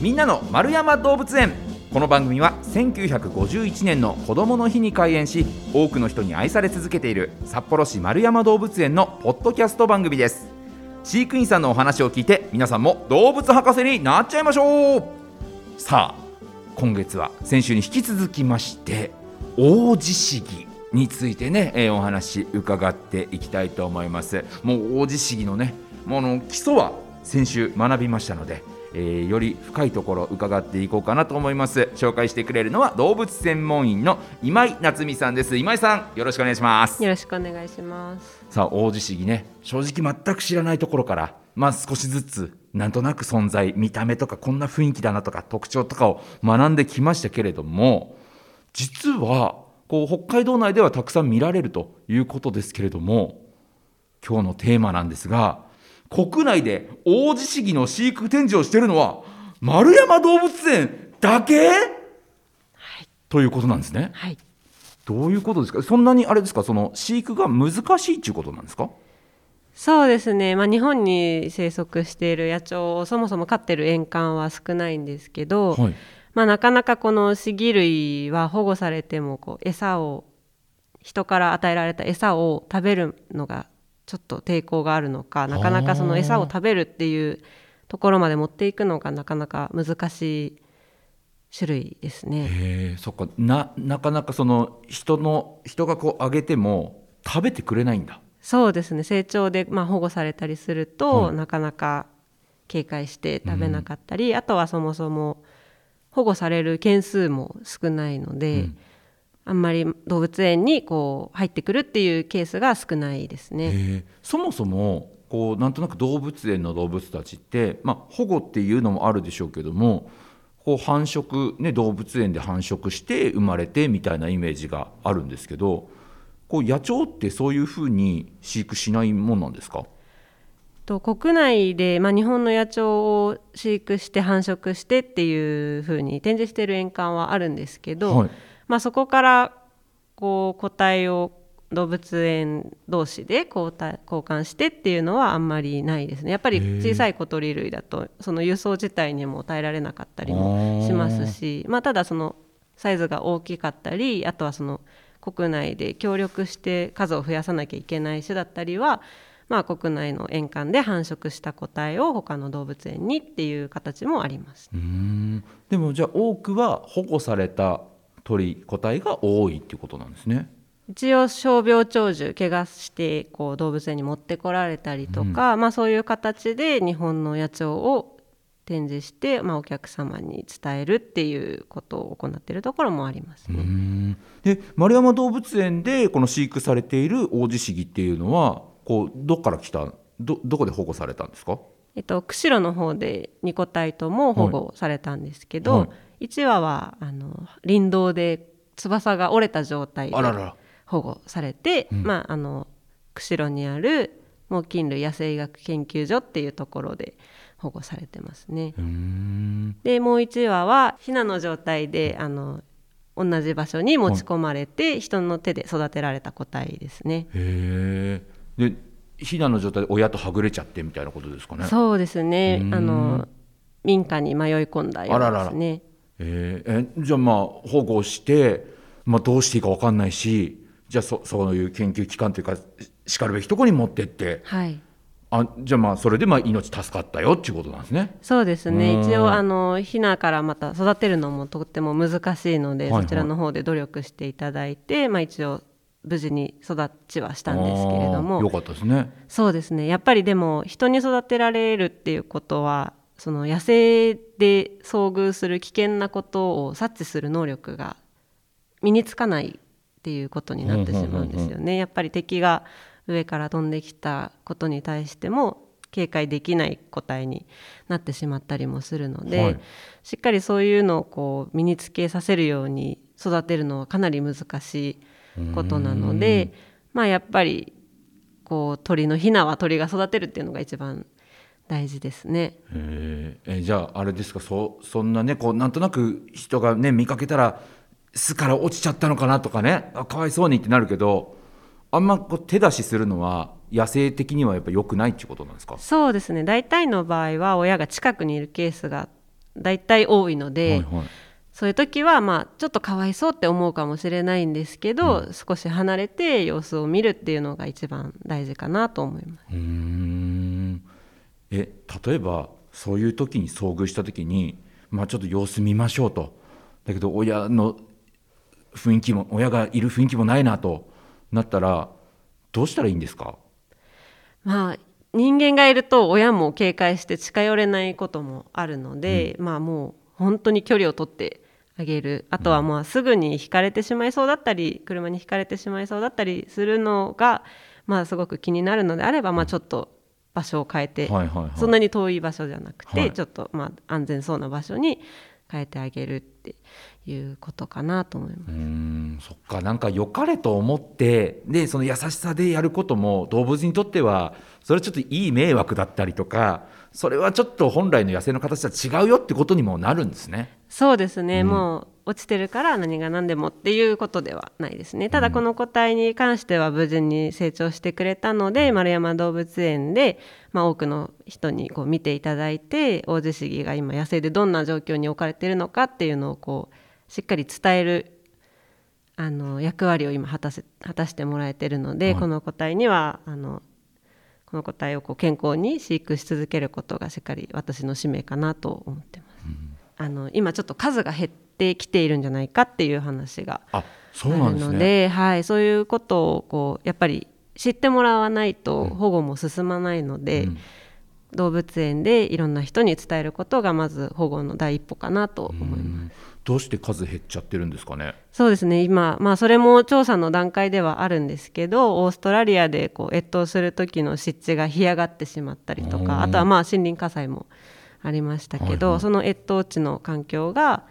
みんなの丸山動物園。この番組は1951年の子どもの日に開園し多くの人に愛され続けている札幌市丸山動物園のポッドキャスト番組です。飼育員さんのお話を聞いて皆さんも動物博士になっちゃいましょう。さあ今月は先週に引き続きまして大地市議についてね、えーお話伺っていきたいと思います。もう大地市議のねもうの基礎は先週学びましたので、えーより深いところ伺っていこうかなと思います。紹介してくれるのは動物専門員の今井夏美さんです。今井さんよろしくお願いします。よろしくお願いします。さあ大地市議ね正直全く知らないところからまあ少しずつなんとなく存在見た目とかこんな雰囲気だなとか特徴とかを学んできましたけれども実はこう北海道内ではたくさん見られるということですけれども今日のテーマなんですが国内で大地市議の飼育展示をしているのは丸山動物園だけ、ということなんですね。はい。どういうことですか？そんなにあれですか？その飼育が難しいっていうことなんですか？そうですね。まあ日本に生息している野鳥をそもそも飼ってる園館は少ないんですけど、はいまあなかなかこのシギ類は保護されてもこう餌を人から与えられた餌を食べるのがちょっと抵抗があるのか、なかなかその餌を食べるっていうところまで持っていくのがなかなか難しい種類ですね。へえそっか。ななかなかその人の人がこうあげても食べてくれないんだ。そうですね。成長で、まあ、保護されたりすると、はいなかなか警戒して食べなかったり、あとはそもそも保護される件数も少ないので、うんあんまり動物園にこう入ってくるっていうケースが少ないですね。そもそもこうなんとなく動物園の動物たちって、まあ、保護っていうのもあるでしょうけどもこう繁殖、ね、動物園で繁殖して生まれてみたいなイメージがあるんですけどこう野鳥ってそういうふうに飼育しないもんなんですか？と国内で、まあ、日本の野鳥を飼育して繁殖してっていう風に展示している園館はあるんですけど、はいまあ、そこからこう個体を動物園同士で交代交換してっていうのはあんまりないですね。やっぱり小さい小鳥類だとその輸送自体にも耐えられなかったりもしますし、まあ、ただそのサイズが大きかったりあとはその国内で協力して数を増やさなきゃいけない種だったりは、まあ、国内の園館で繁殖した個体を他の動物園にっていう形もあります。でもじゃあ多くは保護された鳥個体が多いっていうことなんですね。一応傷病長寿怪我してこう動物園に持ってこられたりとか、まあ、そういう形で日本の野鳥を展示して、まあ、お客様に伝えるっていうことを行っているところもありますね。んで丸山動物園でこの飼育されているオオジシギっていうのはこうどっから来たどどこで保護されたんですか？えっと、釧路の方で2個体とも保護されたんですけど、はい。1羽はあの林道で翼が折れた状態で保護されて、まあ、あの釧路にある猛禽類野生医学研究所っていうところで保護されてますね。でもう1羽はヒナの状態であの同じ場所に持ち込まれて、人の手で育てられた個体ですね。へえでヒナの状態で親とはぐれちゃってみたいなことですかね。そうですね。うん。あの民家に迷い込んだようあららら。ですね。えーえじゃあまあ保護して、まあ、どうしていいか分かんないしじゃあそそういう研究機関というかしかるべきところに持ってって。はい。あじゃあまあそれでまあ命助かったよっていうことなんですね。そうですね。うん。一応あのヒナからまた育てるのもとっても難しいので、はいはい。そちらの方で努力していただいて、まあ、一応無事に育ちはしたんですけれどもよかったですね。そうですねやっぱりでも人に育てられるっていうことはその野生で遭遇する危険なことを察知する能力が身につかないっていうことになってしまうんですよね。やっぱり敵が上から飛んできたことに対しても警戒できない個体になってしまったりもするので、はいしっかりそういうのをこう身につけさせるように育てるのはかなり難しいことなのでまあやっぱりこう鳥のヒナは鳥が育てるっていうのが一番大事ですね。えじゃああれですか？そそんなねこうなんとなく人がね見かけたら巣から落ちちゃったのかなとかね。あかわいそうにってなるけどあんまこう手出しするのは野生的にはやっぱ良くないっていうことなんですか？そうですね。大体の場合は親が近くにいるケースが大体多いので、はいはいそういう時はまあちょっとかわいそうって思うかもしれないんですけど、う少し離れて様子を見るっていうのが一番大事かなと思います。うーん。え例えばそういう時に遭遇した時に、まあ、ちょっと様子見ましょうと。だけど親の雰囲気も親がいる雰囲気もないなとなったらどうしたらいいんですか？まあ人間がいると親も警戒して近寄れないこともあるので、まあもう本当に距離を取ってあげる。あとはまあすぐに引かれてしまいそうだったり車にひかれてしまいそうだったりするのがまあすごく気になるのであれば、まあちょっと場所を変えて、そんなに遠い場所じゃなくて、はい。ちょっとまあ安全そうな場所に変えてあげるっていうことかなと思います。うーんそっかなんか良かれと思ってでその優しさでやることも動物にとってはそれはちょっといい迷惑だったりとかそれはちょっと本来の野生の形とは違うよってことにもなるんですね。そうですね、うん。もう落ちてるから何が何でもっていうことではないですね。ただこの個体に関しては無事に成長してくれたので丸山動物園で、まあ、多くの人にこう見ていただいてオオジシギが今野生でどんな状況に置かれているのかっていうのをこうしっかり伝えるあの役割を今果たせ果たしてもらえてるので、はい。この個体にはあのこの個体をこう健康に飼育し続けることがしっかり私の使命かなと思ってます。あの今ちょっと数が減ってきているんじゃないかっていう話があるですね。ので、はい、そういうことをこうやっぱり知ってもらわないと保護も進まないので、うん動物園でいろんな人に伝えることがまず保護の第一歩かなと思います。どうして数減っちゃってるんですかね？そうですね今、まあ、それも調査の段階ではあるんですけどオーストラリアでこう越冬する時の湿地が干上がってしまったりとかあとはまあ森林火災もありましたけど、はいはい。その越冬地の環境が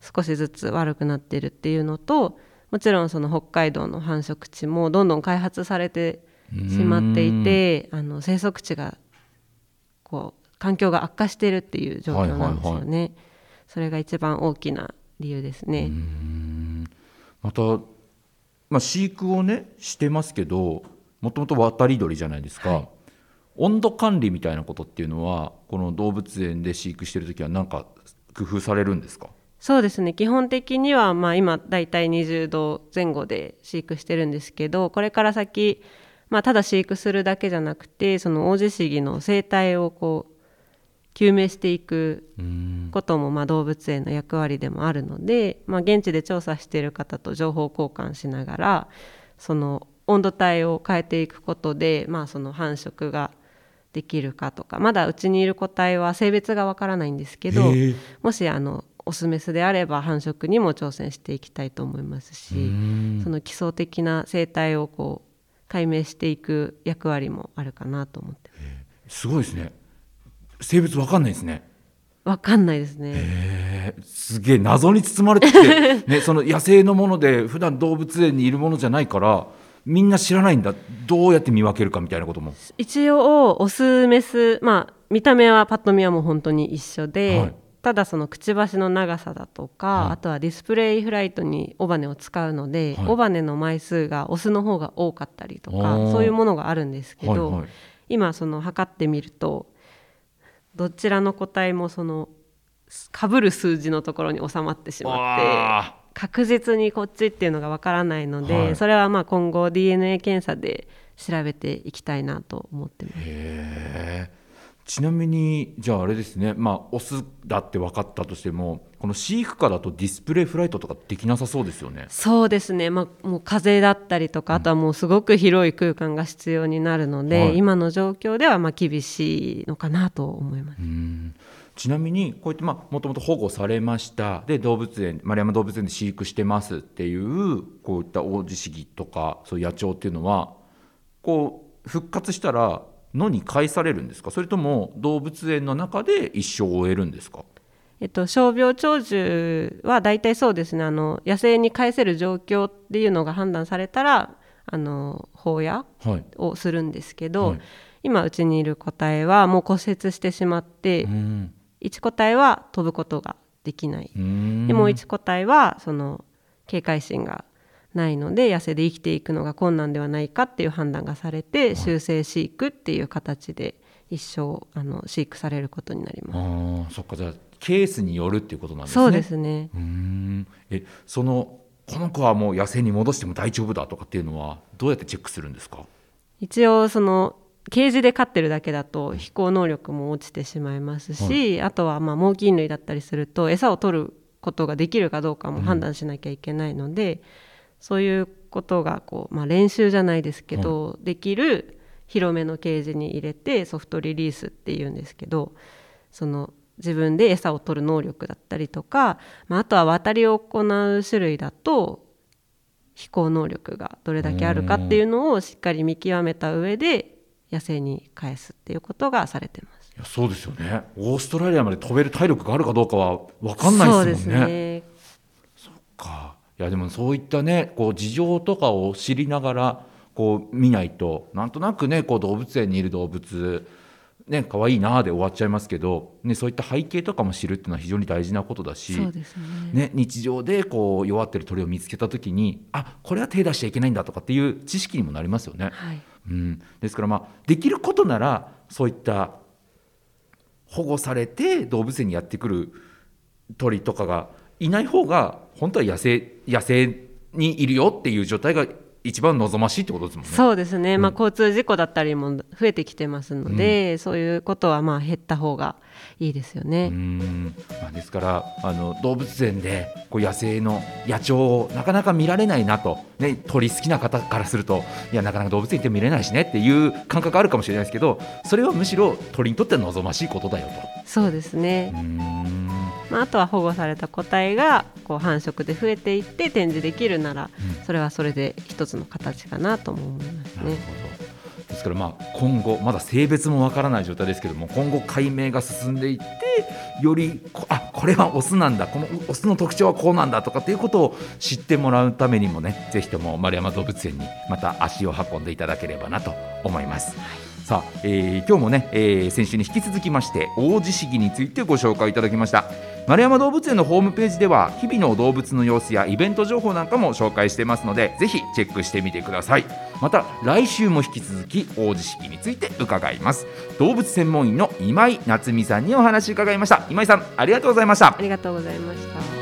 少しずつ悪くなっているっていうのともちろんその北海道の繁殖地もどんどん開発されてしまっていてあの生息地がこう環境が悪化しているっていう状況なんですよね。はいはいそれが一番大きな理由ですね。また、まあ、飼育をねしてますけどもともと渡り鳥じゃないですか、温度管理みたいなことっていうのはこの動物園で飼育してる時は何か工夫されるんですか？そうですね。基本的にはまあ今だいたい20度前後で飼育してるんですけどこれから先、まあ、ただ飼育するだけじゃなくてそのオオジシギの生態をこう究明していくこともまあ動物園の役割でもあるので、まあ、現地で調査している方と情報交換しながらその温度帯を変えていくことで、まあ、その繁殖ができるかとかまだうちにいる個体は性別がわからないんですけどもしあのオスメスであれば繁殖にも挑戦していきたいと思いますしその基礎的な生態をこう解明していく役割もあるかなと思ってます。すごいですね。性別わかんないですね。わかんないですね。すげえ謎に包まれてて、ね、その野生のもので普段動物園にいるものじゃないからみんな知らないんだ。どうやって見分けるかみたいなことも。一応オスメスまあ見た目はパッと見はもう本当に一緒で、はい。ただそのくちばしの長さだとか、はい。あとはディスプレイフライトに尾羽を使うので、はい。尾羽の枚数がオスの方が多かったりとあかー。そういうものがあるんですけど、はいはい。今その測ってみるとどちらの個体もそのかぶる数字のところに収まってしまってあ確実にこっちっていうのがわからないので、はい。それはまあ今後 DNA 検査で調べていきたいなと思ってます。ちなみにじゃああれですね。まあオスだって分かったとしてもこの飼育下だとディスプレイフライトとかできなさそうですよね。そうですね、まあ、もう風だったりとか、あとはもうすごく広い空間が必要になるので、はい。今の状況ではまあ厳しいのかなと思います。うんちなみにこうやってまあもともと保護されました。で動物園丸山動物園で飼育してますっていうこういったオオジシギとかそういう野鳥っていうのはこう復活したら野に返されるんですか？それとも動物園の中で一生を終えるんですか？えっと、傷病長寿は大体そうですね。あの野生に返せる状況っていうのが判断されたらあの放野はい。をするんですけど、はい。今うちにいる個体はもう骨折してしまって、うん1個体は飛ぶことができない、うん。でもう1個体はその警戒心がないので野生で生きていくのが困難ではないかっていう判断がされて修正飼育っていう形で一生あの飼育されることになります。あーそっかじゃあケースによるっていうことなんですね。そうですね。うん。えそのこの子はもう野生に戻しても大丈夫だとかっていうのはどうやってチェックするんですか？一応そのケージで飼ってるだけだと飛行能力も落ちてしまいますし、あとはまあ猛禽類だったりすると餌を取ることができるかどうかも判断しなきゃいけないので、そういうことがこう、まあ、練習じゃないですけど、できる広めのケージに入れてソフトリリースっていうんですけどその自分で餌を取る能力だったりとか、まあ、あとは渡りを行う種類だと飛行能力がどれだけあるかっていうのをしっかり見極めた上で野生に返すっていうことがされてます。いやそうですよねオーストラリアまで飛べる体力があるかどうかは分かんないそうですもんね。ねかいやでもそういったねこう事情とかを知りながらこう見ないとなんとなくねこう動物園にいる動物ね可愛いなーで終わっちゃいますけど、ね、そういった背景とかも知るっていうのは非常に大事なことだしね。ね、日常でこう弱ってる鳥を見つけた時にあこれは手出しちゃいけないんだとかっていう知識にもなりますよね。はい。うん、ですから、まあ、できることならそういった保護されて動物園にやってくる鳥とかがいない方が本当は野生野生にいるよっていう状態が一番望ましいってことですもんね。そうですね、まあ、うん交通事故だったりも増えてきてますので、そういうことはまあ減った方がいいですようね。ん。まあ、ですからあの動物園でこう野生の野鳥をなかなか見られないなと、ね、鳥好きな方からするといやなかなか動物園行っても見れないしねっていう感覚あるかもしれないですけどそれはむしろ鳥にとっては望ましいことだよそうですね。と。う、んまあ、あとは保護された個体がこう繁殖で増えていって展示できるなら、うんそれはそれで一つの形かなとも思いますね。ですからまあ今後まだ性別もわからない状態ですけども今後解明が進んでいってよりこあこれはオスなんだ。このオスの特徴はこうなんだとかっていうことを知ってもらうためにもねぜひとも丸山動物園にまた足を運んでいただければなと思います。さあ、えー今日もね、えー先週に引き続きまして王子市議についてご紹介いただきました。丸山動物園のホームページでは日々の動物の様子やイベント情報なんかも紹介してますのでぜひチェックしてみてください。また来週も引き続き王子式について伺います。動物専門医の今井夏美さんにお話伺いました。今井さんありがとうございました。ありがとうございました。